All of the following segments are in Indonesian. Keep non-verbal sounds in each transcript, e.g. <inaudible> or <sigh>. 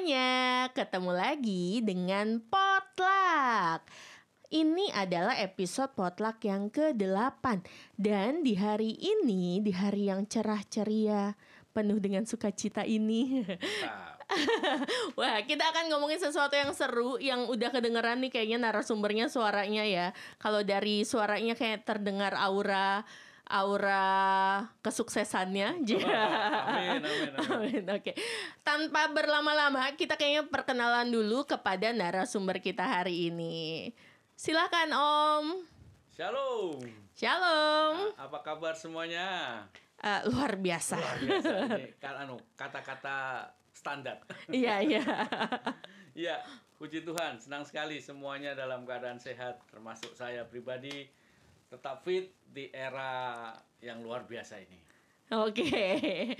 semuanya, ketemu lagi dengan Potluck. Ini adalah episode Potluck yang ke-8 Dan di hari ini, di hari yang cerah ceria Penuh dengan sukacita ini. <laughs> Wah, kita akan ngomongin sesuatu yang seru Yang udah kedengeran nih kayaknya narasumbernya suaranya ya. Kalau dari suaranya kayak terdengar aura aura kesuksesannya. amin, amin, amin. <laughs> Oke. Okay. Tanpa berlama-lama, kita kayaknya perkenalan dulu kepada narasumber kita hari ini. Silakan Om. Shalom. Shalom. Apa kabar semuanya? Uh, luar biasa. Luar biasa. Ini <laughs> anu kata-kata standar. Iya, iya. <laughs> Iya, puji Tuhan, senang sekali semuanya dalam keadaan sehat termasuk saya pribadi tetap fit di era yang luar biasa ini. Oke, okay.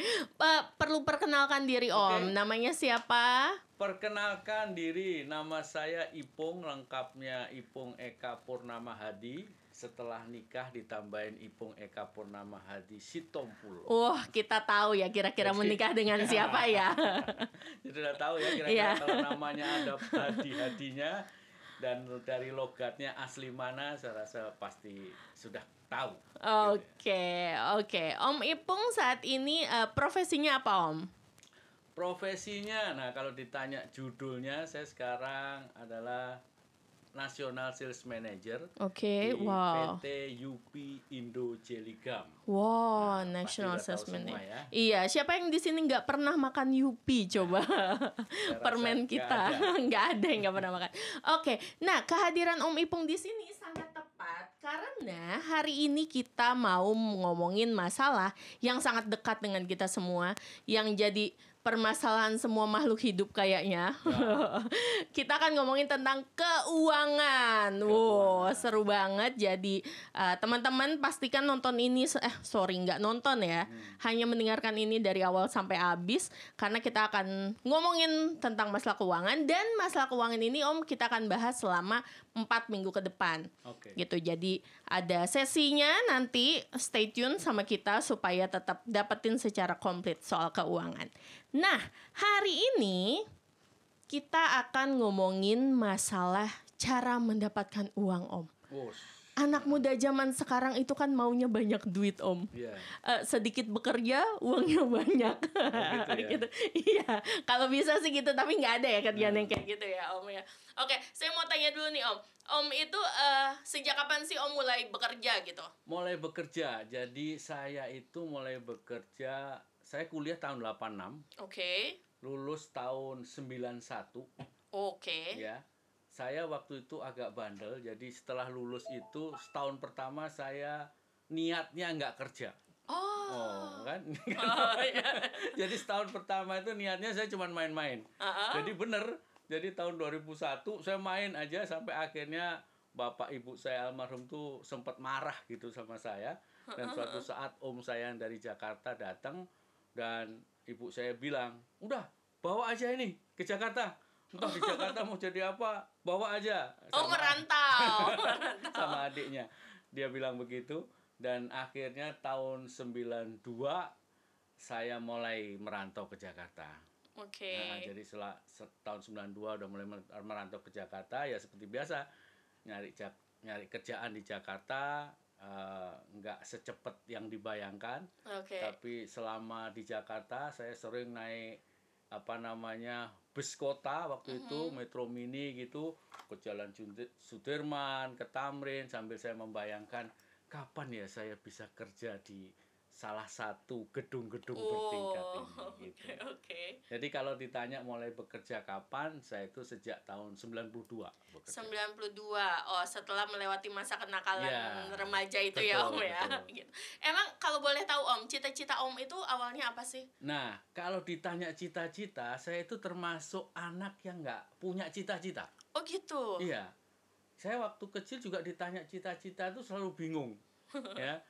perlu perkenalkan diri Om. Okay. Namanya siapa? Perkenalkan diri, nama saya Ipung, lengkapnya Ipung Eka Purnama Hadi. Setelah nikah ditambahin Ipung Eka Purnama Hadi Sitompulo. Wah, oh, kita tahu ya kira-kira menikah dengan siapa ya? <laughs> Jadi udah tahu ya kira-kira yeah. kalau namanya ada Hadi-Hadinya dan dari logatnya asli mana saya rasa pasti sudah tahu. Oke, okay, oke. Okay. Om Ipung saat ini uh, profesinya apa, Om? Profesinya, nah kalau ditanya judulnya, saya sekarang adalah National Sales Manager okay, di wow. PT UP Indo Jeligam. Wow, nah, National Sales Manager. Ya. Iya, siapa yang di sini nggak pernah makan UP coba? <laughs> Permen kita <laughs> nggak ada. ada yang nggak pernah makan. Oke, okay. nah kehadiran Om Ipung di sini sangat tepat karena hari ini kita mau ngomongin masalah yang sangat dekat dengan kita semua yang jadi permasalahan semua makhluk hidup kayaknya. Ya. <laughs> kita akan ngomongin tentang keuangan. Wow, seru banget. Jadi uh, teman-teman pastikan nonton ini eh sorry nggak nonton ya. Hmm. Hanya mendengarkan ini dari awal sampai habis karena kita akan ngomongin tentang masalah keuangan dan masalah keuangan ini Om kita akan bahas selama empat minggu ke depan. Okay. Gitu. Jadi ada sesinya nanti stay tune sama kita supaya tetap dapetin secara komplit soal keuangan. Nah, hari ini kita akan ngomongin masalah cara mendapatkan uang, Om. Wosh. Anak muda zaman sekarang itu kan maunya banyak duit, Om. Yeah. Uh, sedikit bekerja, uangnya <laughs> banyak. Oh, gitu, ya? gitu. Iya, kalau bisa sih gitu, tapi nggak ada ya kerjaan hmm. yang kayak gitu ya, Om ya. Oke, saya mau tanya dulu nih, Om. Om itu uh, sejak kapan sih Om mulai bekerja gitu? Mulai bekerja. Jadi saya itu mulai bekerja saya kuliah tahun 86. Oke. Okay. Lulus tahun 91. Oke. Okay. Ya. Saya waktu itu agak bandel, jadi setelah lulus itu setahun pertama saya niatnya nggak kerja. Oh. oh kan? <laughs> <laughs> Oh, iya. jadi setahun pertama itu niatnya saya cuma main-main. Uh-huh. Jadi bener, jadi tahun 2001 saya main aja sampai akhirnya bapak ibu saya almarhum tuh sempat marah gitu sama saya. Dan suatu saat om saya yang dari Jakarta datang, dan ibu saya bilang udah bawa aja ini ke Jakarta. Entah di Jakarta mau jadi apa bawa aja. Sama, oh merantau <laughs> sama adiknya. Dia bilang begitu. Dan akhirnya tahun 92 saya mulai merantau ke Jakarta. Oke. Okay. nah, jadi setelah tahun 92 udah mulai merantau ke Jakarta ya seperti biasa. Nyari nyari kerjaan di Jakarta nggak uh, secepat yang dibayangkan. Okay. Tapi selama di Jakarta saya sering naik apa namanya bus kota waktu mm -hmm. itu Metro Mini gitu ke Jalan Sudirman, ke Tamrin sambil saya membayangkan kapan ya saya bisa kerja di salah satu gedung-gedung oh, bertingkat ini <laughs> gitu. Oke, okay. Jadi kalau ditanya mulai bekerja kapan, saya itu sejak tahun 92 bekerja. 92. Oh, setelah melewati masa kenakalan ya, remaja itu betul, ya, Om ya. <laughs> Gitu. Emang kalau boleh tahu Om, cita-cita Om itu awalnya apa sih? Nah, kalau ditanya cita-cita, saya itu termasuk anak yang nggak punya cita-cita. Oh, gitu. Iya. Saya waktu kecil juga ditanya cita-cita itu selalu bingung. <laughs> ya.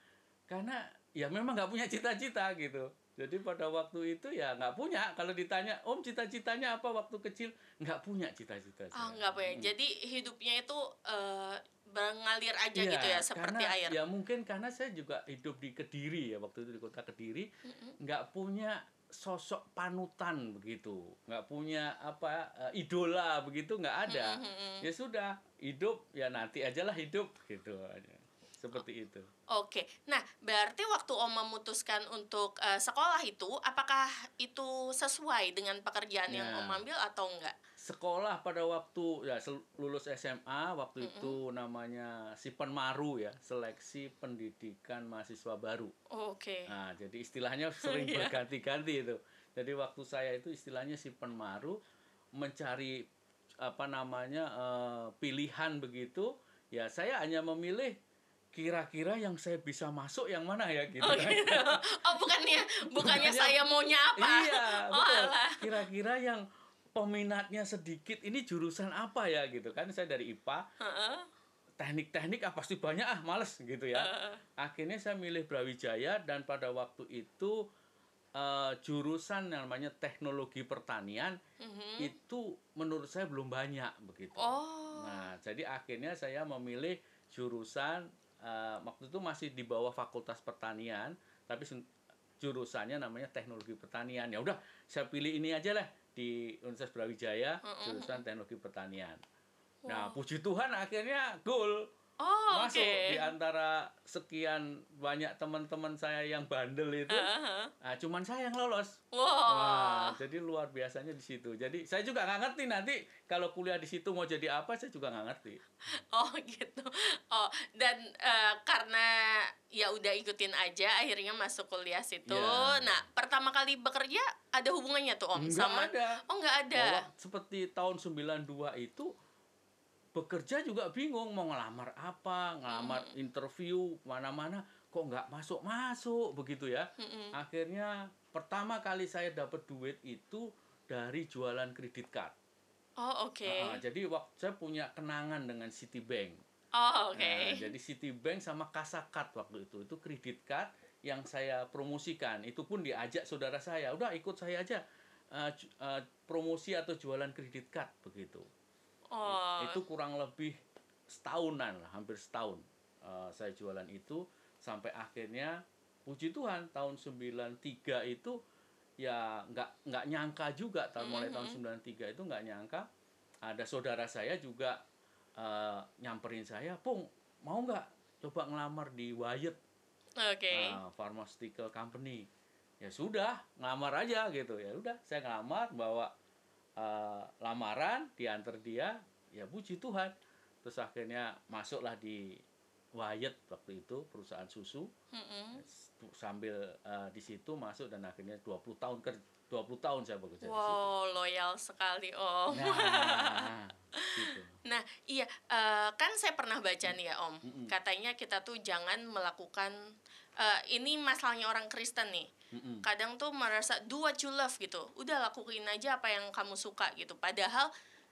Karena ya memang nggak punya cita-cita gitu. Jadi pada waktu itu ya nggak punya. Kalau ditanya om cita-citanya apa waktu kecil? Nggak punya cita-cita ah oh, nggak punya. Hmm. jadi hidupnya itu uh, mengalir aja ya, gitu ya seperti karena, air. ya mungkin karena saya juga hidup di kediri ya waktu itu di kota kediri nggak mm -hmm. punya sosok panutan begitu. Nggak punya apa uh, idola begitu nggak ada. Mm -hmm. ya sudah hidup ya nanti ajalah hidup gitu. aja seperti itu. Oke, nah berarti waktu Om memutuskan untuk uh, sekolah itu, apakah itu sesuai dengan pekerjaan nah, yang Om ambil atau enggak? Sekolah pada waktu ya lulus SMA waktu mm -hmm. itu namanya Sipen Maru ya, seleksi pendidikan mahasiswa baru. Oh, Oke. Okay. Nah jadi istilahnya <laughs> sering yeah. berganti-ganti itu. Jadi waktu saya itu istilahnya Sipen Maru mencari apa namanya uh, pilihan begitu, ya saya hanya memilih kira-kira yang saya bisa masuk yang mana ya gitu oh, kan. Gitu. oh bukannya bukannya saya maunya apa iya oh, kira-kira yang peminatnya sedikit ini jurusan apa ya gitu kan saya dari IPA teknik-teknik ah pasti banyak ah males gitu ya uh. akhirnya saya milih Brawijaya dan pada waktu itu uh, jurusan yang namanya teknologi pertanian uh mhm. -huh. itu menurut saya belum banyak begitu oh. nah jadi akhirnya saya memilih jurusan uh, waktu itu masih di bawah Fakultas Pertanian, tapi jurusannya namanya Teknologi Pertanian. Ya udah, saya pilih ini aja lah di Universitas Brawijaya, jurusan Teknologi Pertanian. Nah, wow. Nah, puji Tuhan akhirnya goal Oh, masuk okay. di antara sekian banyak teman-teman saya yang bandel itu, uh-huh. nah, cuman saya yang lolos. Wow. Wah, jadi luar biasanya di situ. Jadi saya juga nggak ngerti nanti kalau kuliah di situ mau jadi apa, saya juga nggak ngerti. <laughs> Oh gitu. Oh dan uh, karena ya udah ikutin aja, akhirnya masuk kuliah situ. Yeah. Nah pertama kali bekerja ada hubungannya tuh om nggak sama? Ada. Oh nggak ada. Oh, seperti tahun 92 itu bekerja juga bingung mau ngelamar apa ngelamar hmm. interview mana-mana kok nggak masuk masuk begitu ya hmm. akhirnya pertama kali saya dapat duit itu dari jualan kredit card oh oke okay. nah, jadi waktu saya punya kenangan dengan Citibank oh oke okay. nah, jadi Citibank sama Kasakart waktu itu itu kredit card yang saya promosikan itu pun diajak saudara saya udah ikut saya aja uh, uh, promosi atau jualan kredit card begitu Oh. Itu kurang lebih setahunan lah, hampir setahun uh, saya jualan itu sampai akhirnya puji Tuhan tahun 93 itu ya nggak nggak nyangka juga tahun mulai tahun 93 mm-hmm. itu nggak nyangka ada saudara saya juga uh, nyamperin saya, "Pung, mau nggak coba ngelamar di Wyatt?" Oke. Okay. Uh, pharmaceutical company. Ya sudah, ngelamar aja gitu. Ya udah, saya ngelamar bawa uh, lamaran diantar dia ya puji Tuhan terus akhirnya masuklah di Wyatt waktu itu perusahaan susu mm-hmm. sambil uh, di situ masuk dan akhirnya 20 tahun ke 20 tahun saya bekerja wow, di situ. loyal sekali Om. Nah, <laughs> gitu. nah iya uh, kan saya pernah baca nih ya Om. Mm-hmm. Katanya kita tuh jangan melakukan uh, ini masalahnya orang Kristen nih mm-hmm. kadang tuh merasa do what you love gitu udah lakuin aja apa yang kamu suka gitu padahal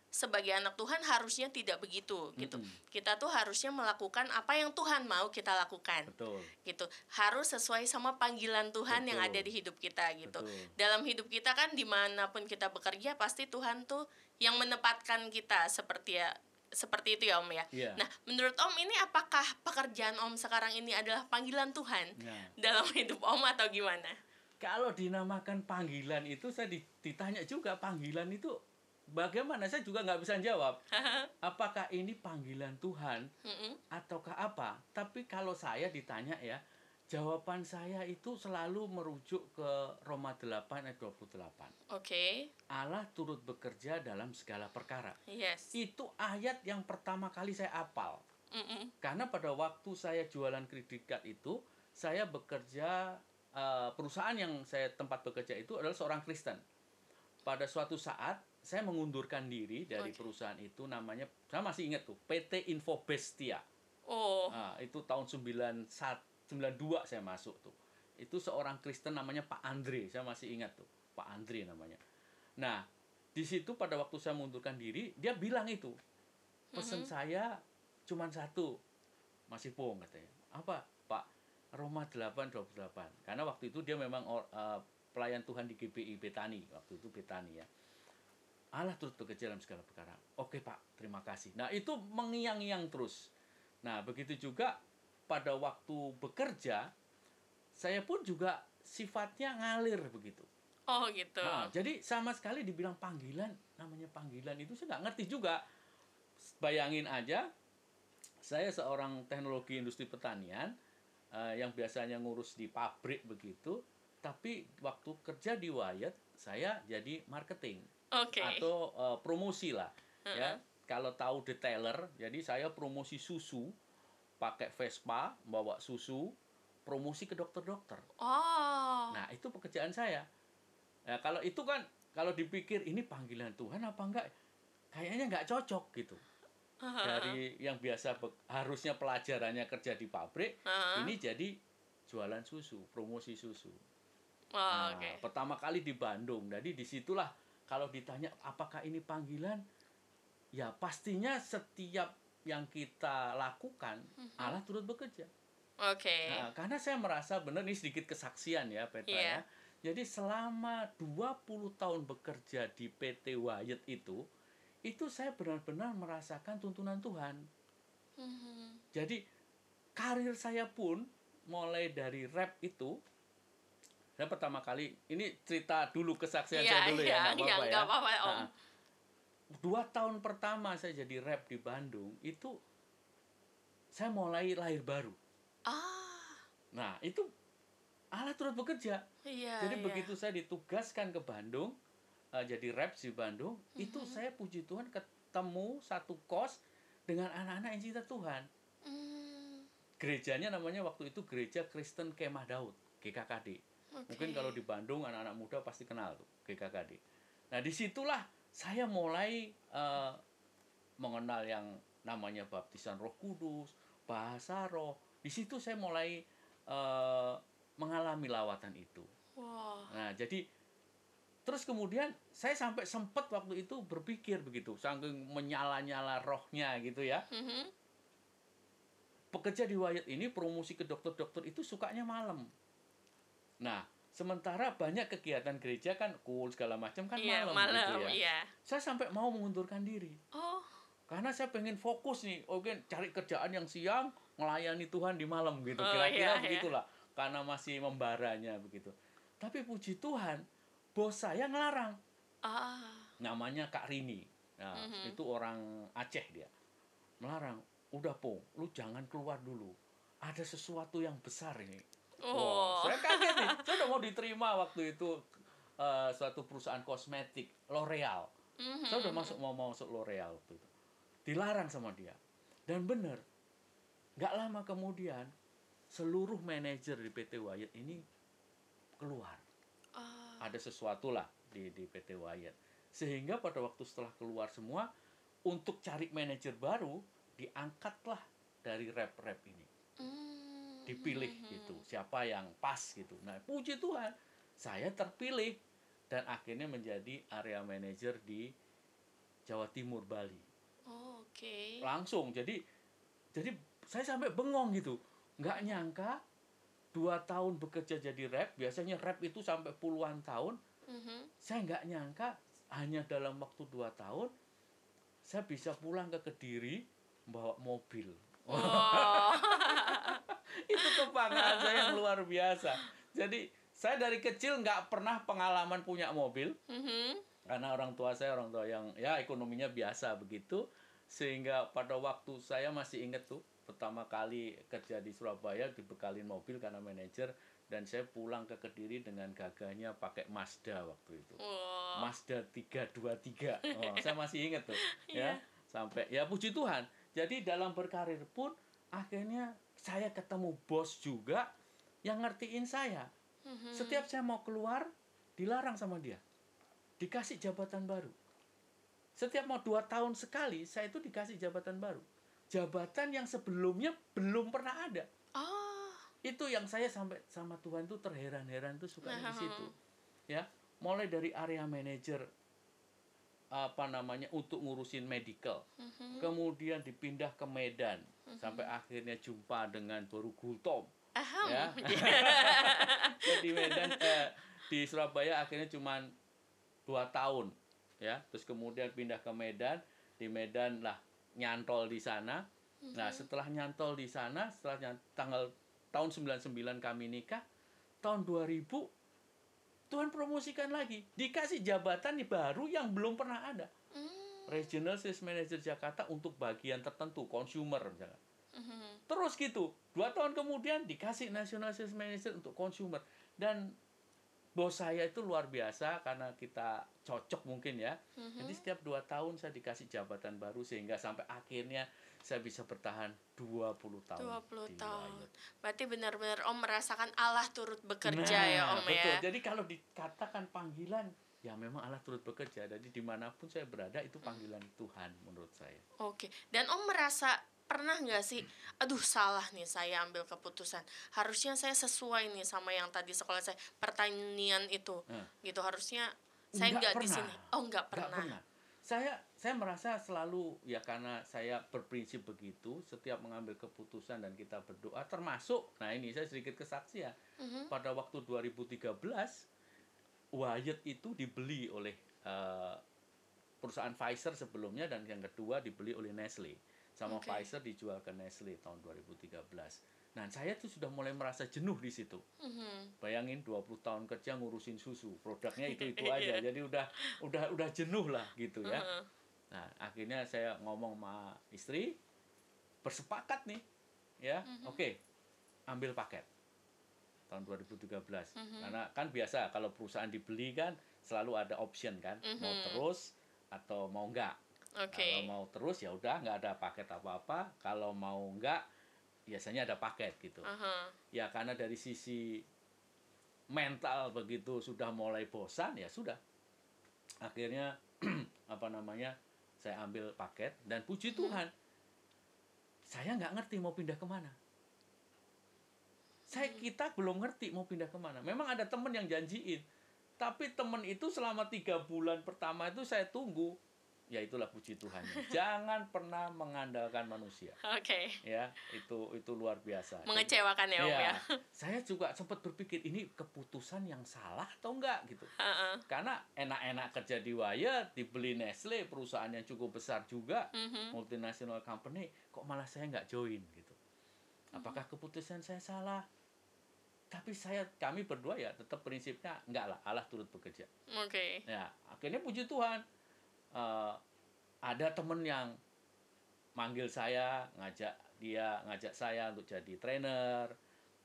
sebagai anak Tuhan harusnya tidak begitu gitu. Mm-hmm. Kita tuh harusnya melakukan apa yang Tuhan mau kita lakukan. Betul. Gitu. Harus sesuai sama panggilan Tuhan Betul. yang ada di hidup kita gitu. Betul. Dalam hidup kita kan di mana pun kita bekerja pasti Tuhan tuh yang menempatkan kita seperti ya seperti itu ya Om ya. Yeah. Nah, menurut Om ini apakah pekerjaan Om sekarang ini adalah panggilan Tuhan yeah. dalam hidup Om atau gimana? Kalau dinamakan panggilan itu saya ditanya juga panggilan itu bagaimana saya juga nggak bisa jawab. <laughs> Apakah ini panggilan Tuhan ataukah apa? Tapi kalau saya ditanya ya, Jawaban saya itu selalu merujuk ke Roma 8 ayat 28. Oke. Okay. Allah turut bekerja dalam segala perkara. Yes. Itu ayat yang pertama kali saya apal. Mm -mm. Karena pada waktu saya jualan kredit card itu, saya bekerja uh, perusahaan yang saya tempat bekerja itu adalah seorang Kristen. Pada suatu saat saya mengundurkan diri dari okay. perusahaan itu namanya saya masih ingat tuh PT Info Bestia. Oh. Nah, itu tahun 91 92 saya masuk tuh. Itu seorang Kristen namanya Pak Andre, saya masih ingat tuh, Pak Andre namanya. Nah, di situ pada waktu saya mengundurkan diri, dia bilang itu. Pesan mm-hmm. saya cuma satu. Masih pong katanya. Apa? Pak, Roma 828. Karena waktu itu dia memang uh, pelayan Tuhan di GBI Betani, waktu itu Betani ya. Allah terus bekerja dalam segala perkara. Oke Pak, terima kasih. Nah itu mengiang-iang terus. Nah begitu juga pada waktu bekerja saya pun juga sifatnya ngalir begitu. Oh gitu. Nah, jadi sama sekali dibilang panggilan, namanya panggilan itu saya nggak ngerti juga. Bayangin aja, saya seorang teknologi industri pertanian uh, yang biasanya ngurus di pabrik begitu, tapi waktu kerja di Wyatt saya jadi marketing okay. atau uh, promosi lah, uh -uh. ya. Kalau tahu detailer, jadi saya promosi susu, pakai Vespa, bawa susu, promosi ke dokter-dokter. Oh. Nah itu pekerjaan saya Ya, kalau itu kan kalau dipikir ini panggilan Tuhan apa enggak, kayaknya nggak cocok gitu. Dari yang biasa harusnya pelajarannya kerja di pabrik, uh-huh. ini jadi jualan susu, promosi susu. Oh, nah, okay. pertama kali di Bandung. Jadi di situlah kalau ditanya apakah ini panggilan, ya pastinya setiap yang kita lakukan uh-huh. Allah turut bekerja. Oke. Okay. Nah, karena saya merasa benar ini sedikit kesaksian ya Petra yeah. ya jadi selama 20 tahun bekerja di PT Wyatt itu, itu saya benar-benar merasakan tuntunan Tuhan. Mm-hmm. Jadi karir saya pun mulai dari rap itu, saya pertama kali ini cerita dulu kesaksian yeah, saya dulu yeah, ya, nggak apa-apa ya. apa-apa, om. Nah, dua tahun pertama saya jadi rap di Bandung itu saya mulai lahir baru. Ah. Nah itu Allah turut bekerja. Iya, jadi iya. begitu saya ditugaskan ke Bandung, uh, jadi rep di Bandung, mm-hmm. itu saya puji Tuhan ketemu satu kos dengan anak-anak yang cinta Tuhan. Mm. Gerejanya namanya waktu itu Gereja Kristen Kemah Daud, GKKD. Okay. Mungkin kalau di Bandung anak-anak muda pasti kenal tuh GKKD. Nah di situlah saya mulai uh, mengenal yang namanya baptisan Roh Kudus, bahasa Roh. Di situ saya mulai uh, mengalami lawatan itu. Wow. Nah, jadi terus kemudian saya sampai sempat waktu itu berpikir begitu, saking menyala-nyala rohnya gitu ya. Mm-hmm. Pekerja di Wyatt ini promosi ke dokter-dokter itu sukanya malam. Nah, sementara banyak kegiatan gereja kan cool segala macam kan yeah, malam, malam gitu ya. Yeah. Saya sampai mau mengundurkan diri. Oh. Karena saya pengen fokus nih, oke cari kerjaan yang siang, melayani Tuhan di malam gitu. Oh, Kira-kira yeah, begitulah. Yeah karena masih membaranya begitu. Tapi puji Tuhan, bos saya ngelarang. Ah. Namanya Kak Rini. Nah, mm-hmm. itu orang Aceh dia. Melarang, udah po, lu jangan keluar dulu. Ada sesuatu yang besar ini. Oh. Wow, saya kaget nih. Saya udah mau diterima waktu itu uh, suatu perusahaan kosmetik L'Oreal. Mm-hmm. Saya udah masuk mau masuk L'Oreal waktu itu. Dilarang sama dia. Dan benar, nggak lama kemudian seluruh manajer di PT Wyatt ini keluar. Uh. Ada sesuatu lah di di PT Wyatt. Sehingga pada waktu setelah keluar semua untuk cari manajer baru diangkatlah dari rep-rep ini. Mm. Dipilih mm -hmm. gitu, siapa yang pas gitu. Nah, puji Tuhan, saya terpilih dan akhirnya menjadi area manager di Jawa Timur Bali. Oh, Oke. Okay. Langsung jadi jadi saya sampai bengong gitu nggak nyangka dua tahun bekerja jadi rep biasanya rep itu sampai puluhan tahun mm-hmm. saya nggak nyangka hanya dalam waktu dua tahun saya bisa pulang ke kediri bawa mobil oh. <laughs> itu kebanggaan saya yang luar biasa jadi saya dari kecil nggak pernah pengalaman punya mobil mm-hmm. karena orang tua saya orang tua yang ya ekonominya biasa begitu sehingga pada waktu saya masih inget tuh pertama kali kerja di Surabaya dibekalin mobil karena manajer dan saya pulang ke Kediri dengan gagahnya pakai Mazda waktu itu. Wow. Mazda 323. <laughs> Oh, saya masih ingat tuh yeah. ya. Sampai ya puji Tuhan. Jadi dalam berkarir pun akhirnya saya ketemu bos juga yang ngertiin saya. Mm-hmm. Setiap saya mau keluar dilarang sama dia. Dikasih jabatan baru. Setiap mau dua tahun sekali saya itu dikasih jabatan baru jabatan yang sebelumnya belum pernah ada. Oh. Itu yang saya sampai sama Tuhan tuh terheran-heran tuh suka di situ. Ya, mulai dari area manager apa namanya untuk ngurusin medical. Uh-huh. Kemudian dipindah ke Medan uh-huh. sampai akhirnya jumpa dengan Boru Gultom. Aham. Ya. <laughs> di Medan eh, di Surabaya akhirnya cuma dua tahun ya terus kemudian pindah ke Medan di Medan lah nyantol di sana. Mm-hmm. Nah, setelah nyantol di sana, setelah tanggal tahun 99 kami nikah, tahun 2000 Tuhan promosikan lagi, dikasih jabatan baru yang belum pernah ada. Regional Sales Manager Jakarta untuk bagian tertentu, consumer misalnya. Hmm. Terus gitu, dua tahun kemudian dikasih National Sales Manager untuk consumer dan bos saya itu luar biasa karena kita cocok mungkin ya. Mm-hmm. Jadi setiap dua tahun saya dikasih jabatan baru sehingga sampai akhirnya saya bisa bertahan 20 tahun. 20 tahun. Berarti benar-benar Om merasakan Allah turut bekerja nah, ya Om betul. ya. Jadi kalau dikatakan panggilan ya memang Allah turut bekerja. Jadi di mana pun saya berada itu panggilan mm. Tuhan menurut saya. Oke. Dan Om merasa pernah nggak sih aduh salah nih saya ambil keputusan harusnya saya sesuai nih sama yang tadi sekolah saya pertanian itu hmm. gitu harusnya saya nggak di sini oh nggak pernah. pernah saya saya merasa selalu ya karena saya berprinsip begitu setiap mengambil keputusan dan kita berdoa termasuk nah ini saya sedikit kesaksian mm-hmm. pada waktu 2013 Wyatt itu dibeli oleh uh, perusahaan Pfizer sebelumnya dan yang kedua dibeli oleh Nestle sama okay. Pfizer dijual ke Nestle tahun 2013. Nah, saya tuh sudah mulai merasa jenuh di situ. Mm-hmm. Bayangin 20 tahun kerja ngurusin susu, produknya itu-itu <laughs> aja. Jadi udah udah udah jenuh lah gitu ya. Uh-huh. Nah, akhirnya saya ngomong sama istri bersepakat nih ya. Mm-hmm. Oke. Okay, ambil paket tahun 2013. Mm-hmm. Karena kan biasa kalau perusahaan dibeli kan selalu ada option kan, mm-hmm. mau terus atau mau enggak. Okay. Kalau mau terus ya udah nggak ada paket apa-apa. Kalau mau nggak biasanya ada paket gitu. Uh -huh. Ya karena dari sisi mental begitu sudah mulai bosan ya sudah. Akhirnya <clears throat> apa namanya saya ambil paket dan puji hmm. Tuhan saya nggak ngerti mau pindah ke mana. Saya hmm. kita belum ngerti mau pindah ke mana. Memang ada temen yang janjiin, tapi temen itu selama tiga bulan pertama itu saya tunggu ya itulah puji Tuhan. <laughs> Jangan pernah mengandalkan manusia. Oke. Okay. Ya, itu itu luar biasa. Mengecewakan ya, Om ya. ya. Saya juga sempat berpikir ini keputusan yang salah atau enggak gitu. Uh -uh. Karena enak-enak kerja di Wyatt, dibeli Nestle, perusahaan yang cukup besar juga, uh mhm. -huh. multinational company, kok malah saya nggak join gitu. Apakah keputusan saya salah? Tapi saya kami berdua ya tetap prinsipnya enggak lah Allah turut bekerja. Oke. Okay. Ya, akhirnya puji Tuhan uh, ada temen yang manggil saya ngajak dia ngajak saya untuk jadi trainer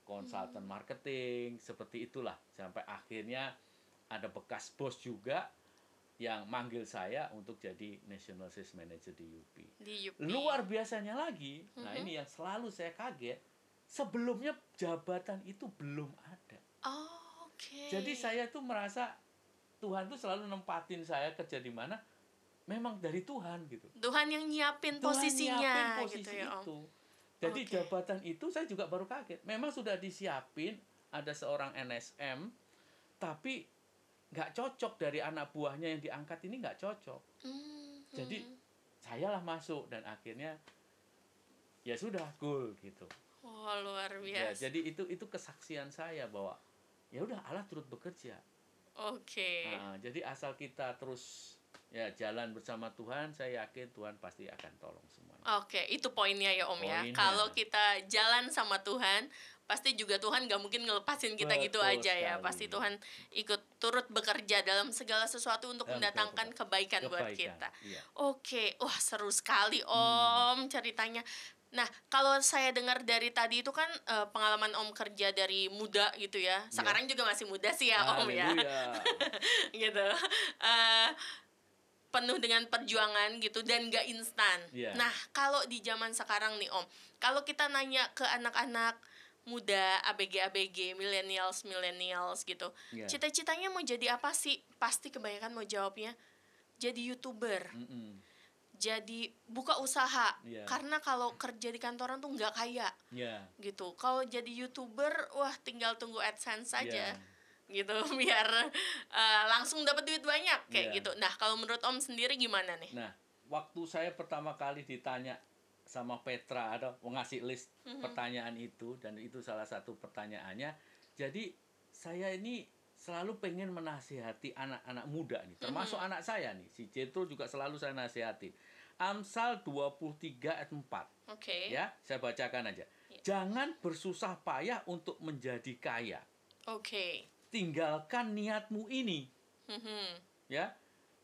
konsultan hmm. marketing seperti itulah sampai akhirnya ada bekas bos juga yang manggil saya untuk jadi national sales manager di UP. Di UP. Luar biasanya lagi, mm-hmm. nah ini yang selalu saya kaget, sebelumnya jabatan itu belum ada. Oh, oke. Okay. Jadi saya tuh merasa Tuhan tuh selalu nempatin saya kerja di mana memang dari Tuhan gitu. Tuhan yang nyiapin Tuhan posisinya nyiapin posisi gitu ya, itu. Jadi okay. jabatan itu saya juga baru kaget. Memang sudah disiapin ada seorang NSM tapi nggak cocok dari anak buahnya yang diangkat ini nggak cocok. Mm-hmm. Jadi saya lah masuk dan akhirnya ya sudah cool gitu. Oh, luar ya, biasa. Ya, jadi itu itu kesaksian saya bahwa ya udah Allah turut bekerja. Oke. Okay. Nah, jadi asal kita terus ya jalan bersama Tuhan saya yakin Tuhan pasti akan tolong semuanya oke itu poinnya ya Om ya. poinnya. ya kalau kita jalan sama Tuhan pasti juga Tuhan gak mungkin ngelepasin kita gitu Betul gitu aja sekali. ya pasti Tuhan ikut turut bekerja dalam segala sesuatu untuk Dan mendatangkan kebaikan, kebaikan buat kita iya. oke wah seru sekali Om hmm. ceritanya Nah, kalau saya dengar dari tadi itu kan uh, pengalaman Om kerja dari muda gitu ya. Iya. Sekarang yeah. juga masih muda sih ya Om ya. <laughs> gitu. Uh, penuh dengan perjuangan gitu dan gak instan. Yeah. Nah, kalau di zaman sekarang nih Om, kalau kita nanya ke anak-anak muda, ABG-ABG, millennials, millennials gitu, yeah. cita-citanya mau jadi apa sih? Pasti kebanyakan mau jawabnya jadi youtuber. Mm -mm. Jadi buka usaha yeah. karena kalau kerja di kantoran tuh nggak kaya, yeah. gitu. Kalau jadi youtuber, wah tinggal tunggu adsense saja. Yeah gitu <laughs> biar uh, langsung dapat duit banyak kayak yeah. gitu. Nah, kalau menurut Om sendiri gimana nih? Nah, waktu saya pertama kali ditanya sama Petra ada ngasih list mm -hmm. pertanyaan itu dan itu salah satu pertanyaannya. Jadi saya ini selalu pengen menasihati anak-anak muda nih, termasuk mm -hmm. anak saya nih. Si Jetro juga selalu saya nasihati. Amsal 23 ayat 4. Oke. Okay. Ya, saya bacakan aja. Yeah. Jangan bersusah payah untuk menjadi kaya. Oke. Okay tinggalkan niatmu ini. Mhm. Ya.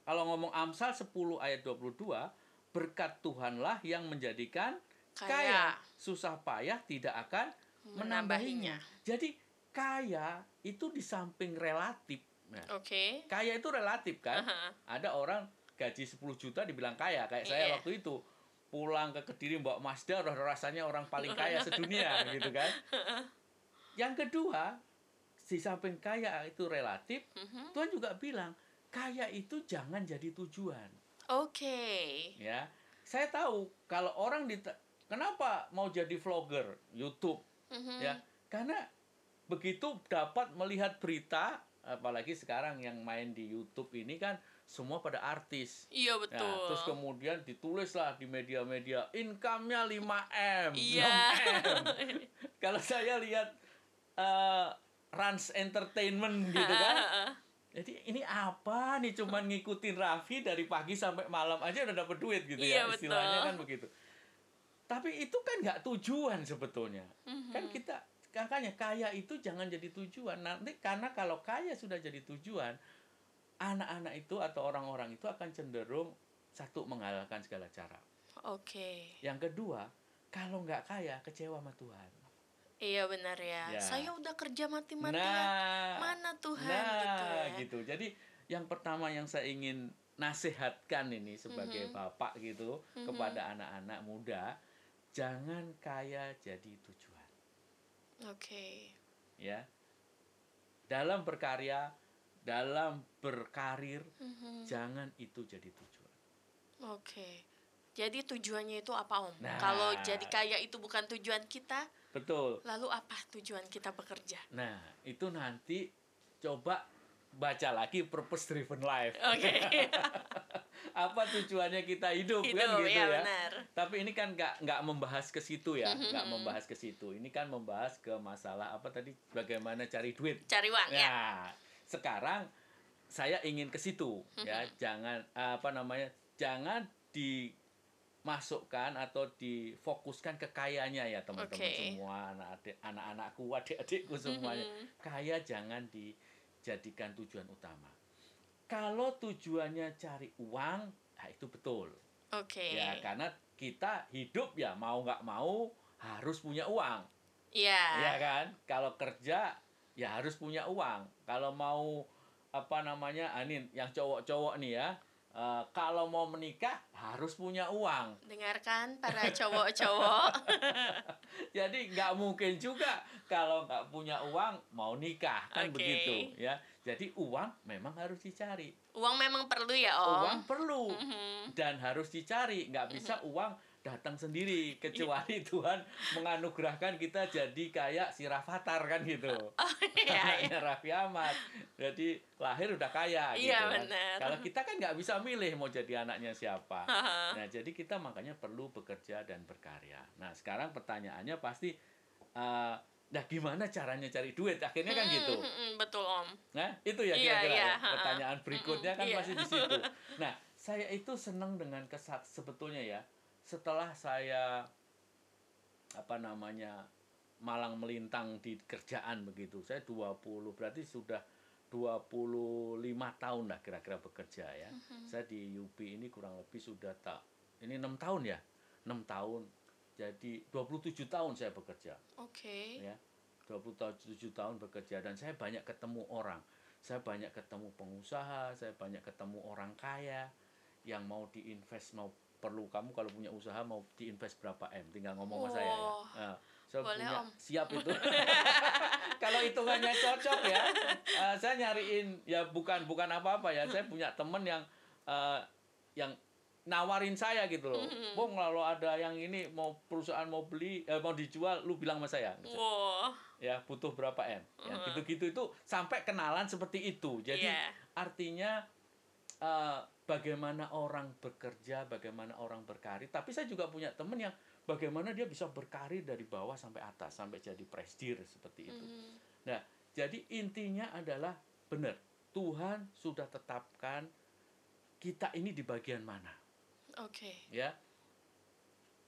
Kalau ngomong Amsal 10 ayat 22, berkat Tuhanlah yang menjadikan kaya. Kaya. Susah payah tidak akan Menambahinya. Jadi kaya itu di samping relatif. Nah, Oke. kaya itu relatif kan? Aha. Ada orang gaji 10 juta dibilang kaya kayak saya Iya. waktu itu pulang ke Kediri bawa Mazda udah rasanya orang paling kaya <laughs> sedunia gitu kan. <laughs> Yang kedua, di samping kaya itu relatif, Mhm. Tuhan juga bilang kaya itu jangan jadi tujuan Oke. ya. Saya tahu kalau orang di kenapa mau jadi vlogger YouTube Mhm. ya karena begitu dapat melihat berita apalagi sekarang yang main di YouTube ini kan semua pada artis Iya Ya, betul. terus kemudian ditulislah di media-media income-nya 5M, Iya. 6M. <laughs> Kalau saya lihat eh, Rans Entertainment gitu kan. <laughs> Jadi ini apa nih cuman ngikutin Raffi dari pagi sampai malam aja udah dapet duit gitu Iya, ya. Istilahnya betul. kan begitu. Tapi itu kan nggak tujuan sebetulnya. Mhm. Kan kita makanya kaya itu jangan jadi tujuan. Nanti karena kalau kaya sudah jadi tujuan, anak-anak itu atau orang-orang itu akan cenderung satu menghalalkan segala cara. Oke. Yang kedua, kalau nggak kaya kecewa sama Tuhan. Iya benar ya. Ya. Saya udah kerja mati-matian. Nah, Mana Tuhan nah gitu ya. gitu. Jadi yang pertama yang saya ingin nasihatkan ini sebagai Mhm. bapak gitu Mhm. kepada anak-anak muda, jangan kaya jadi tujuan, Oke. ya. Dalam berkarya, dalam berkarir, Mhm. jangan itu jadi tujuan. Oke. Jadi tujuannya itu apa Om? Nah. Kalau jadi kaya itu bukan tujuan kita, Betul. lalu apa tujuan kita bekerja? Nah, itu nanti coba baca lagi purpose driven life. Oke. <laughs> Apa tujuannya kita hidup, Hidup, kan gitu ya, ya. benar. Tapi ini kan nggak nggak membahas ke situ ya, Mhm. nggak membahas ke situ. Ini kan membahas ke masalah apa tadi bagaimana cari duit. Cari uang ya. Sekarang saya ingin ke situ ya, jangan apa namanya? Jangan dimasukkan atau difokuskan ke kayanya ya teman-teman Oke. semua anak-adik anak-anakku, adik-adikku semuanya. Kaya jangan dijadikan tujuan utama. Kalau tujuannya cari uang, nah itu betul. Oke. Ya, karena kita hidup ya mau nggak mau harus punya uang. Iya. Ya kan? Kalau kerja ya harus punya uang. Kalau mau apa namanya? Anin yang cowok-cowok nih ya. eh, kalau mau menikah harus punya uang. Dengarkan para cowok-cowok. <laughs> Jadi nggak mungkin juga kalau nggak punya uang mau nikah kan Oke. begitu ya. Jadi uang memang harus dicari. Uang memang perlu ya Om. Uang perlu Mhm. dan harus dicari. Nggak bisa uang datang sendiri kecuali Tuhan menganugerahkan kita jadi kayak si Rafathar kan gitu. Iya, Anaknya Raffi Ahmad. Jadi lahir udah kaya gitu. Iya, kan. benar. Kalau kita kan nggak bisa milih mau jadi anaknya siapa. Nah, jadi kita makanya perlu bekerja dan berkarya. Nah, sekarang pertanyaannya pasti eh nah gimana caranya cari duit? Akhirnya kan gitu. Mhm, mhm, Betul Om. Nah, itu ya Iya, kira-kira iya, ya. ha-ha. Pertanyaan berikutnya kan iya. masih di situ. <laughs> Nah, saya itu senang dengan kesat sebetulnya ya. Setelah saya apa namanya malang melintang di kerjaan begitu. Saya 20 berarti sudah 25 tahun lah kira-kira bekerja ya. Mhm. Saya di UP ini kurang lebih sudah tak ini enam tahun ya. 6 tahun. Jadi 27 tahun saya bekerja Oke. ya 27 tahun bekerja dan saya banyak ketemu orang saya banyak ketemu pengusaha saya banyak ketemu orang kaya yang mau diinvest mau perlu kamu kalau punya usaha mau diinvest berapa m tinggal ngomong sama saya ya. Nah, saya Boleh, punya Om. siap itu <laughs> kalau hitungannya cocok ya eh, saya nyariin ya bukan bukan apa-apa ya saya punya temen yang eh, yang nawarin saya gitu loh Mhm. Bong kalau ada yang ini mau perusahaan mau beli eh, mau dijual lu bilang sama saya Wow. ya butuh berapa m ya Mhm. gitu-gitu itu sampai kenalan seperti itu jadi Iya. artinya eh, bagaimana orang bekerja bagaimana orang berkarir tapi saya juga punya temen yang bagaimana dia bisa berkarir dari bawah sampai atas sampai jadi presdir seperti itu Mhm. nah jadi intinya adalah benar Tuhan sudah tetapkan kita ini di bagian mana Oke. ya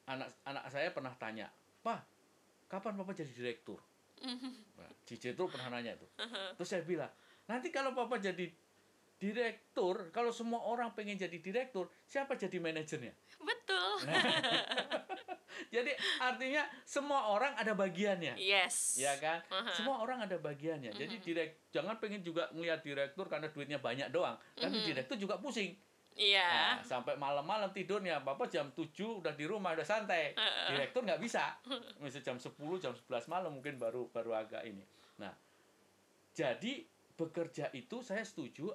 anak anak saya pernah tanya pak kapan papa jadi direktur Nah, Cici itu pernah nanya tuh. <laughs> Terus saya bilang, nanti kalau papa jadi direktur, kalau semua orang pengen jadi direktur, siapa jadi manajernya? Betul. <laughs> jadi artinya semua orang ada bagiannya. Yes. Ya kan? Uh-huh. Semua orang ada bagiannya. Uh-huh. Jadi direk jangan pengen juga ngelihat direktur karena duitnya banyak doang. Tapi uh-huh. direktur juga pusing. Iya. Nah, sampai malam-malam tidurnya, Bapak jam 7 udah di rumah udah santai. Uh. Direktur nggak bisa. <laughs> Misal jam 10, jam 11 malam mungkin baru baru agak ini. Nah, jadi bekerja itu saya setuju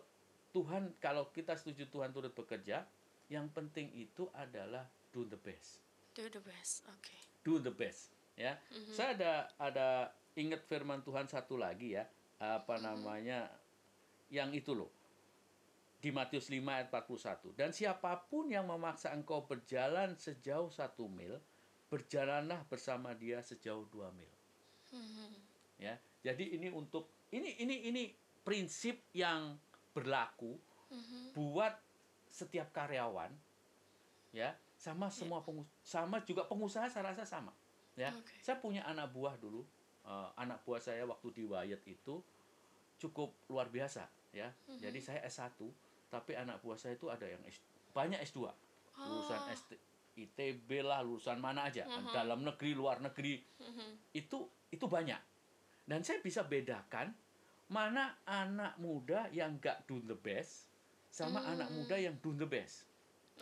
Tuhan kalau kita setuju Tuhan turut bekerja, yang penting itu adalah do the best. Do the best. Oke. Okay. Do the best, ya. Mm-hmm. Saya ada ada ingat firman Tuhan satu lagi ya, apa mm-hmm. namanya? Yang itu loh di Matius 5 ayat 41. Dan siapa pun yang memaksa engkau berjalan sejauh satu mil, berjalanlah bersama dia sejauh dua mil. Hmm. Ya, jadi ini untuk ini ini ini prinsip yang berlaku hmm. buat setiap karyawan, ya, sama ya. semua pengusaha, sama juga pengusaha saya rasa sama. Ya, okay. saya punya anak buah dulu, uh, anak buah saya waktu di Wyatt itu cukup luar biasa, ya. Hmm. Jadi saya S1 tapi anak buah saya itu ada yang S, banyak S2 oh. lulusan ST, ITB lah lulusan mana aja uh -huh. dalam negeri luar negeri uh -huh. itu itu banyak dan saya bisa bedakan mana anak muda yang gak do the best sama hmm. anak muda yang do the best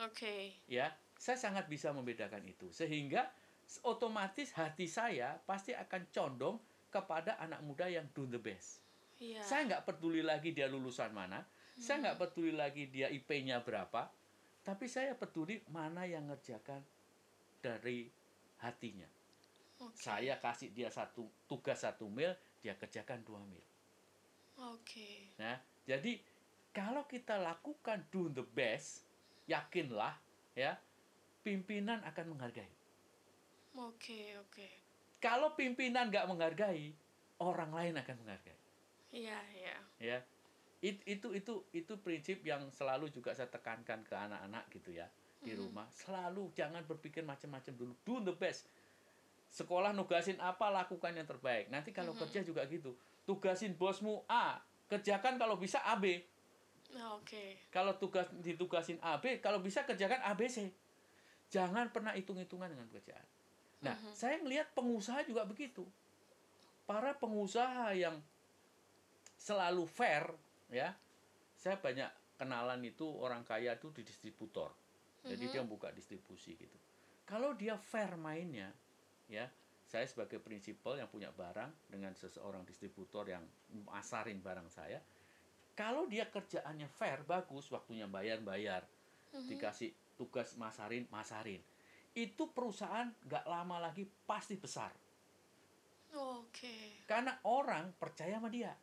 oke okay. ya saya sangat bisa membedakan itu sehingga otomatis hati saya pasti akan condong kepada anak muda yang do the best yeah. saya nggak peduli lagi dia lulusan mana saya nggak peduli lagi dia IP-nya berapa, tapi saya peduli mana yang ngerjakan dari hatinya. Okay. Saya kasih dia satu tugas satu mil, dia kerjakan dua mil. Oke. Okay. Nah, jadi kalau kita lakukan do the best, yakinlah ya, pimpinan akan menghargai. Oke, okay, oke. Okay. Kalau pimpinan nggak menghargai, orang lain akan menghargai. Iya, iya. Ya, It, itu itu itu prinsip yang selalu juga saya tekankan ke anak-anak gitu ya di rumah selalu jangan berpikir macam-macam dulu do the best sekolah nugasin apa lakukan yang terbaik nanti kalau mm -hmm. kerja juga gitu tugasin bosmu A kerjakan kalau bisa AB oh, oke. Okay. kalau tugas ditugasin AB kalau bisa kerjakan ABC jangan pernah hitung-hitungan dengan pekerjaan. Nah mm -hmm. saya melihat pengusaha juga begitu. Para pengusaha yang selalu fair ya. Saya banyak kenalan itu orang kaya itu di distributor. Jadi mm -hmm. dia buka distribusi gitu. Kalau dia fair mainnya ya saya sebagai prinsipal yang punya barang dengan seseorang distributor yang masarin barang saya kalau dia kerjaannya fair bagus waktunya bayar bayar mm -hmm. dikasih tugas masarin masarin itu perusahaan nggak lama lagi pasti besar oke okay. karena orang percaya sama dia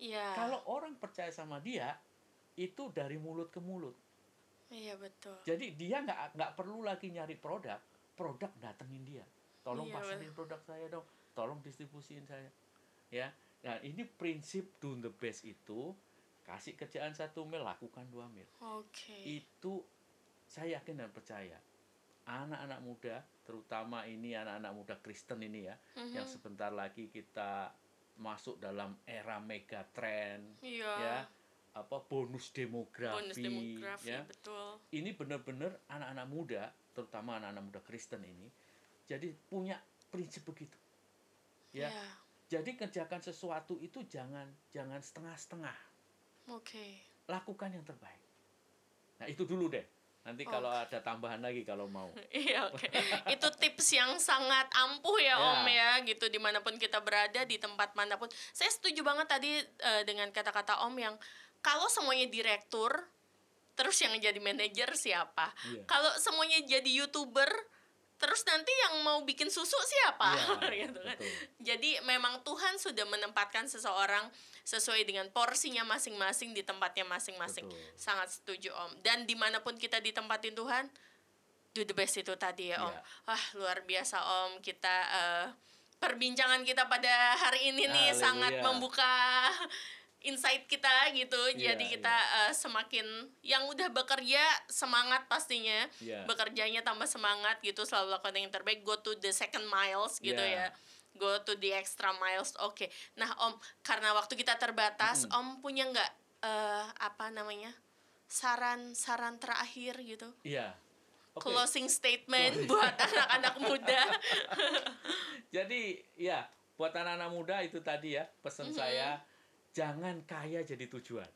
Iya. Kalau orang percaya sama dia, itu dari mulut ke mulut. Iya betul. Jadi dia nggak nggak perlu lagi nyari produk, produk datengin dia. Tolong iya, pasarin produk saya dong, tolong distribusiin saya. Ya, nah ini prinsip do the best itu kasih kerjaan satu mil lakukan dua mil. Oke. Okay. Itu saya yakin dan percaya anak-anak muda, terutama ini anak-anak muda Kristen ini ya, mm -hmm. yang sebentar lagi kita masuk dalam era megatrend iya. ya apa bonus demografi, bonus demografi ya betul. ini benar-benar anak-anak muda terutama anak-anak muda Kristen ini jadi punya prinsip begitu ya yeah. jadi kerjakan sesuatu itu jangan jangan setengah-setengah oke okay. lakukan yang terbaik nah itu dulu deh Nanti oh. kalau ada tambahan lagi kalau mau. <laughs> iya oke. Okay. Itu tips yang sangat ampuh ya, ya Om ya gitu di mana pun kita berada di tempat mana pun. Saya setuju banget tadi uh, dengan kata-kata Om yang kalau semuanya direktur terus yang jadi manajer siapa? Yeah. Kalau semuanya jadi youtuber terus nanti yang mau bikin susu siapa? Ya, <laughs> gitu kan. betul. jadi memang Tuhan sudah menempatkan seseorang sesuai dengan porsinya masing-masing di tempatnya masing-masing. Sangat setuju om. Dan di mana pun kita ditempatin Tuhan do the best itu tadi ya om. Yeah. ah luar biasa om. Kita uh, perbincangan kita pada hari ini nih Haleluya. sangat membuka insight kita gitu yeah, jadi kita yeah. uh, semakin yang udah bekerja semangat pastinya yeah. bekerjanya tambah semangat gitu selalu lakukan yang terbaik go to the second miles gitu yeah. ya go to the extra miles oke okay. nah om karena waktu kita terbatas mm om punya nggak uh, apa namanya saran-saran terakhir gitu iya okay. closing statement oh, iya. buat <laughs> anak-anak muda <laughs> jadi ya buat anak-anak muda itu tadi ya pesan mm -hmm. saya jangan kaya jadi tujuan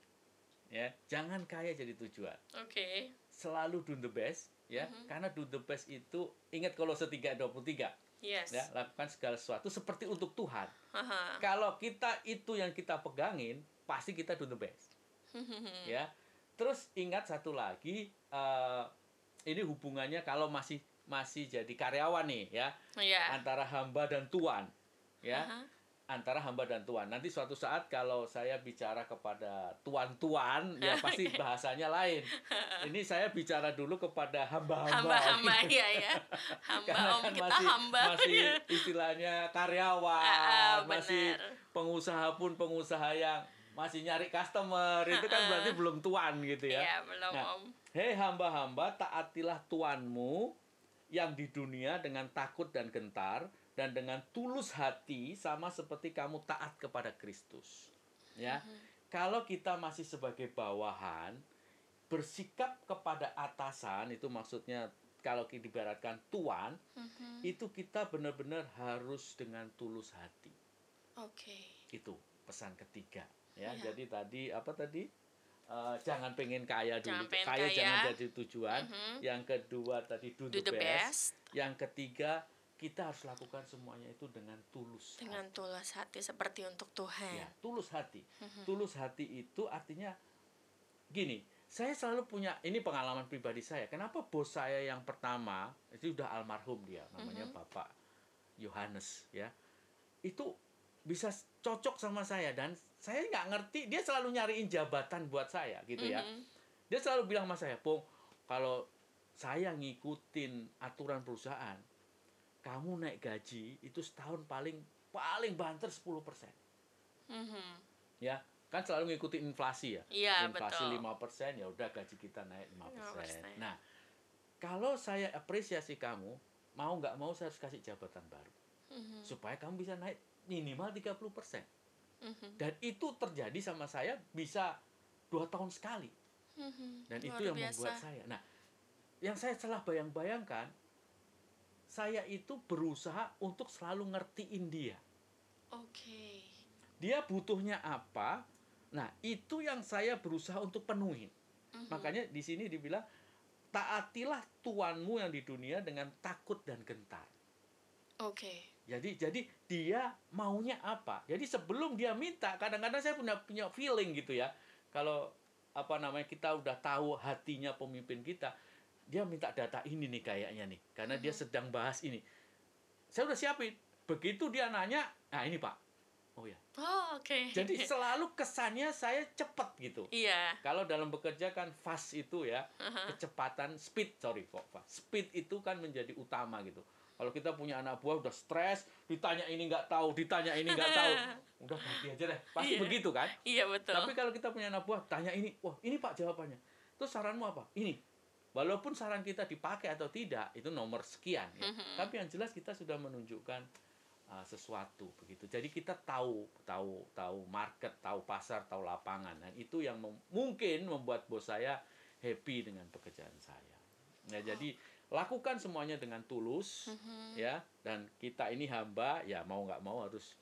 ya jangan kaya jadi tujuan oke okay. selalu do the best ya mm-hmm. karena do the best itu ingat kalau setiga dua puluh tiga yes. ya lakukan segala sesuatu seperti untuk Tuhan uh-huh. kalau kita itu yang kita pegangin pasti kita do the best <laughs> ya terus ingat satu lagi uh, ini hubungannya kalau masih masih jadi karyawan nih ya yeah. antara hamba dan tuan ya uh-huh antara hamba dan tuan. Nanti suatu saat kalau saya bicara kepada tuan-tuan, ya <laughs> pasti bahasanya lain. Ini saya bicara dulu kepada hamba-hamba. Hamba-hamba <laughs> ya ya. Hamba Karena om kan kita masih, hamba. Masih <laughs> istilahnya karyawan, uh, uh, masih pengusaha pun pengusaha yang masih nyari customer itu kan berarti belum tuan gitu ya. Iya, belum nah, om. Hei hamba-hamba, taatilah tuanmu yang di dunia dengan takut dan gentar dan dengan tulus hati sama seperti kamu taat kepada Kristus. Ya. Mm-hmm. Kalau kita masih sebagai bawahan bersikap kepada atasan itu maksudnya kalau kita ibaratkan tuan, mm-hmm. itu kita benar-benar harus dengan tulus hati. Oke. Okay. Itu pesan ketiga ya. Yeah. Jadi tadi apa tadi? Uh, jangan pengen kaya dulu, pengen kaya, kaya jangan jadi tujuan. Mm-hmm. Yang kedua tadi do, do the, the best. best. Yang ketiga kita harus lakukan semuanya itu dengan tulus dengan hati. tulus hati seperti untuk Tuhan ya tulus hati mm-hmm. tulus hati itu artinya gini saya selalu punya ini pengalaman pribadi saya kenapa bos saya yang pertama itu sudah almarhum dia namanya mm-hmm. bapak Yohanes ya itu bisa cocok sama saya dan saya nggak ngerti dia selalu nyariin jabatan buat saya gitu ya mm-hmm. dia selalu bilang sama saya pung kalau saya ngikutin aturan perusahaan kamu naik gaji itu setahun paling paling banter 10%. Mm-hmm. Ya, kan selalu ngikuti inflasi ya. Iya, inflasi lima persen ya udah gaji kita naik 5%. 5%. Nah, kalau saya apresiasi kamu, mau nggak mau saya harus kasih jabatan baru. Mm-hmm. Supaya kamu bisa naik minimal 30%. Mm-hmm. Dan itu terjadi sama saya bisa dua tahun sekali. Mm-hmm. Dan Luar itu yang biasa. membuat saya. Nah, yang saya salah bayang-bayangkan saya itu berusaha untuk selalu ngertiin dia. Oke. Okay. Dia butuhnya apa? Nah, itu yang saya berusaha untuk penuhi. Uh-huh. Makanya di sini dibilang taatilah tuanmu yang di dunia dengan takut dan gentar. Oke. Okay. Jadi jadi dia maunya apa? Jadi sebelum dia minta, kadang-kadang saya punya punya feeling gitu ya. Kalau apa namanya kita udah tahu hatinya pemimpin kita, dia minta data ini nih kayaknya nih karena dia sedang bahas ini. Saya udah siapin. Begitu dia nanya nah ini pak. Oh ya oh oke. Okay. jadi <laughs> selalu kesannya saya cepet gitu. Iya. Kalau dalam bekerja kan fast itu ya uh-huh. kecepatan speed sorry kok pak. Speed itu kan menjadi utama gitu. Kalau kita punya anak buah udah stres ditanya ini nggak tahu ditanya ini nggak tahu. <laughs> Udah ganti aja deh. Pasti iya. begitu kan? Iya betul. Tapi kalau kita punya anak buah tanya ini wah ini pak jawabannya. Terus saranmu apa? Ini walaupun saran kita dipakai atau tidak itu nomor sekian ya. Mm-hmm. Tapi yang jelas kita sudah menunjukkan uh, sesuatu begitu. Jadi kita tahu tahu tahu market, tahu pasar, tahu lapangan dan itu yang mem- mungkin membuat bos saya happy dengan pekerjaan saya. Nah, oh. jadi lakukan semuanya dengan tulus mm-hmm. ya dan kita ini hamba ya mau nggak mau harus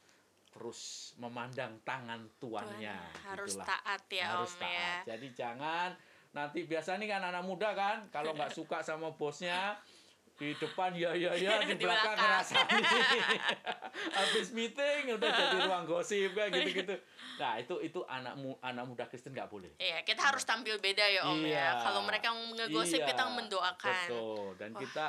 terus memandang tangan tuannya. Tuan, harus taat ya harus Om taat. ya. Jadi jangan nanti biasa nih kan anak muda kan kalau nggak suka sama bosnya di depan ya ya ya di, <laughs> belakang ngerasa <laughs> habis meeting udah jadi ruang gosip kayak gitu gitu nah itu itu anak mu, anak muda Kristen nggak boleh. Iya kita harus tampil beda ya om ya. iya, ya kalau mereka ngegosip iya, kita mendoakan. Betul. Dan Wah. kita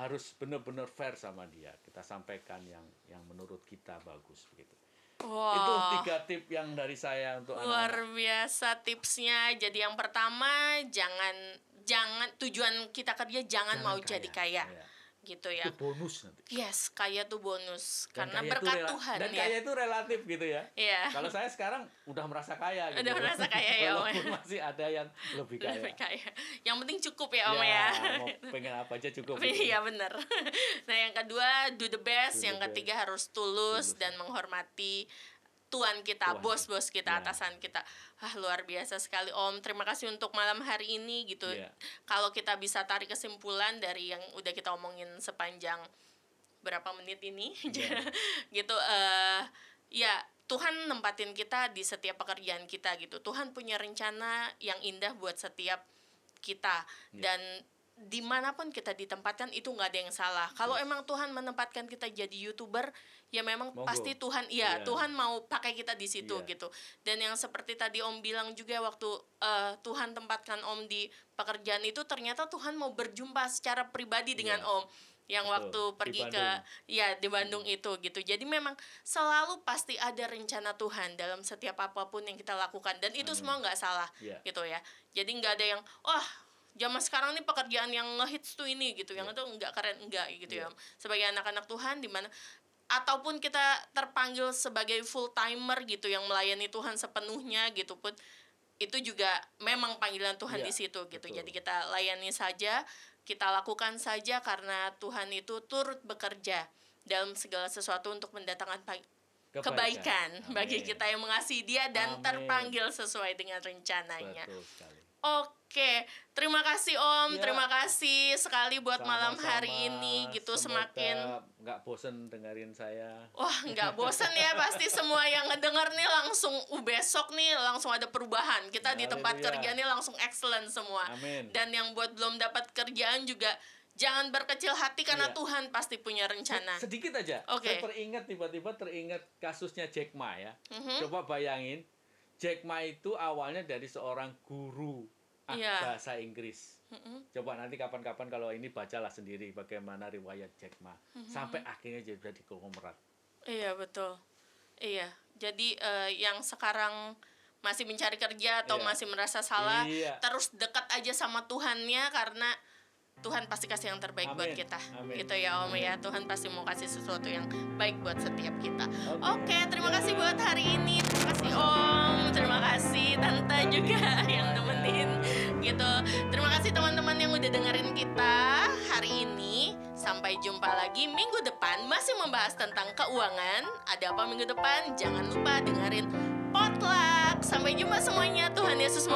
harus benar-benar fair sama dia. Kita sampaikan yang yang menurut kita bagus begitu Wow. Itu tiga tip yang dari saya untuk luar anak-anak. biasa tipsnya. Jadi yang pertama jangan jangan tujuan kita kerja jangan, jangan mau kaya. jadi kaya. Iya. Gitu ya. Itu bonus nanti. Yes, kaya tuh bonus Dan karena kaya berkat itu Tuhan Dan ya. kaya itu relatif gitu ya. Iya. Kalau saya sekarang udah merasa kaya gitu. Udah merasa kaya ya, Om, ya. Walaupun masih ada yang lebih kaya. Lebih kaya. Yang penting cukup ya Om ya. mau pengen apa aja cukup. <laughs> gitu. Iya bener. Nah yang kedua do the best, Do the yang best. ketiga harus tulus Tulus, dan menghormati Tuhan kita, bos-bos kita, Iya. atasan kita. Ah luar biasa sekali Om. Terima kasih untuk malam hari ini gitu. Iya. Kalau kita bisa tarik kesimpulan dari yang udah kita omongin sepanjang berapa menit ini, <laughs> Iya. gitu. eh ya Tuhan nempatin kita di setiap pekerjaan kita gitu. Tuhan punya rencana yang indah buat setiap kita Iya. dan di mana pun kita ditempatkan itu nggak ada yang salah. Kalau emang Tuhan menempatkan kita jadi youtuber, ya memang Monggo. pasti Tuhan, iya Iya. Tuhan mau pakai kita di situ Iya. gitu. Dan yang seperti tadi Om bilang juga waktu eh, Tuhan tempatkan Om di pekerjaan itu, ternyata Tuhan mau berjumpa secara pribadi dengan Iya. Om yang Betul. waktu pergi ke ya di Bandung itu gitu. Jadi memang selalu pasti ada rencana Tuhan dalam setiap apa pun yang kita lakukan dan itu Amin. semua nggak salah Iya. gitu ya. Jadi nggak ada yang wah zaman sekarang nih pekerjaan yang ngehits tuh ini gitu, yang Iya. itu nggak keren enggak gitu Iya. ya. Sebagai anak-anak Tuhan di mana ataupun kita terpanggil sebagai full timer gitu yang melayani Tuhan sepenuhnya gitu pun itu juga memang panggilan Tuhan Iya, di situ gitu. betul. Jadi kita layani saja, kita lakukan saja karena Tuhan itu turut bekerja dalam segala sesuatu untuk mendatangkan pa- kebaikan, bagi kita yang mengasihi Dia dan Amin. terpanggil sesuai dengan rencananya. Betul sekali. Oke, terima kasih Om, Ya. terima kasih sekali buat malam hari Sama-sama. ini gitu Semoga semakin nggak bosen dengerin saya. Wah, nggak bosan ya pasti semua yang ngedenger nih langsung uh, besok nih langsung ada perubahan. Kita di tempat kerja nih langsung excellent semua. Amin. Dan yang buat belum dapat kerjaan juga jangan berkecil hati karena Iya. Tuhan pasti punya rencana. Sedikit aja. Oke. Saya teringat tiba-tiba teringat kasusnya Jack Ma ya. Mhm. Coba bayangin, Jack Ma itu awalnya dari seorang guru ah, Iya. bahasa Inggris. Mhm. Coba nanti kapan-kapan kalau ini bacalah sendiri bagaimana riwayat Jack Ma Mhm. sampai akhirnya jadi konglomerat. Iya betul. Iya. Jadi eh, yang sekarang masih mencari kerja atau Iya. masih merasa salah, Iya. terus dekat aja sama Tuhannya karena Tuhan pasti kasih yang terbaik buat Amin. kita. Amin. Gitu ya Om ya. Tuhan pasti mau kasih sesuatu yang baik buat setiap kita. Oke. Oke, terima kasih buat hari ini. Om, terima kasih Tante juga <laughs> yang nemenin gitu. Terima kasih teman-teman yang udah dengerin kita hari ini. Sampai jumpa lagi minggu depan masih membahas tentang keuangan. Ada apa minggu depan? Jangan lupa dengerin Potluck. Sampai jumpa semuanya. Tuhan Yesus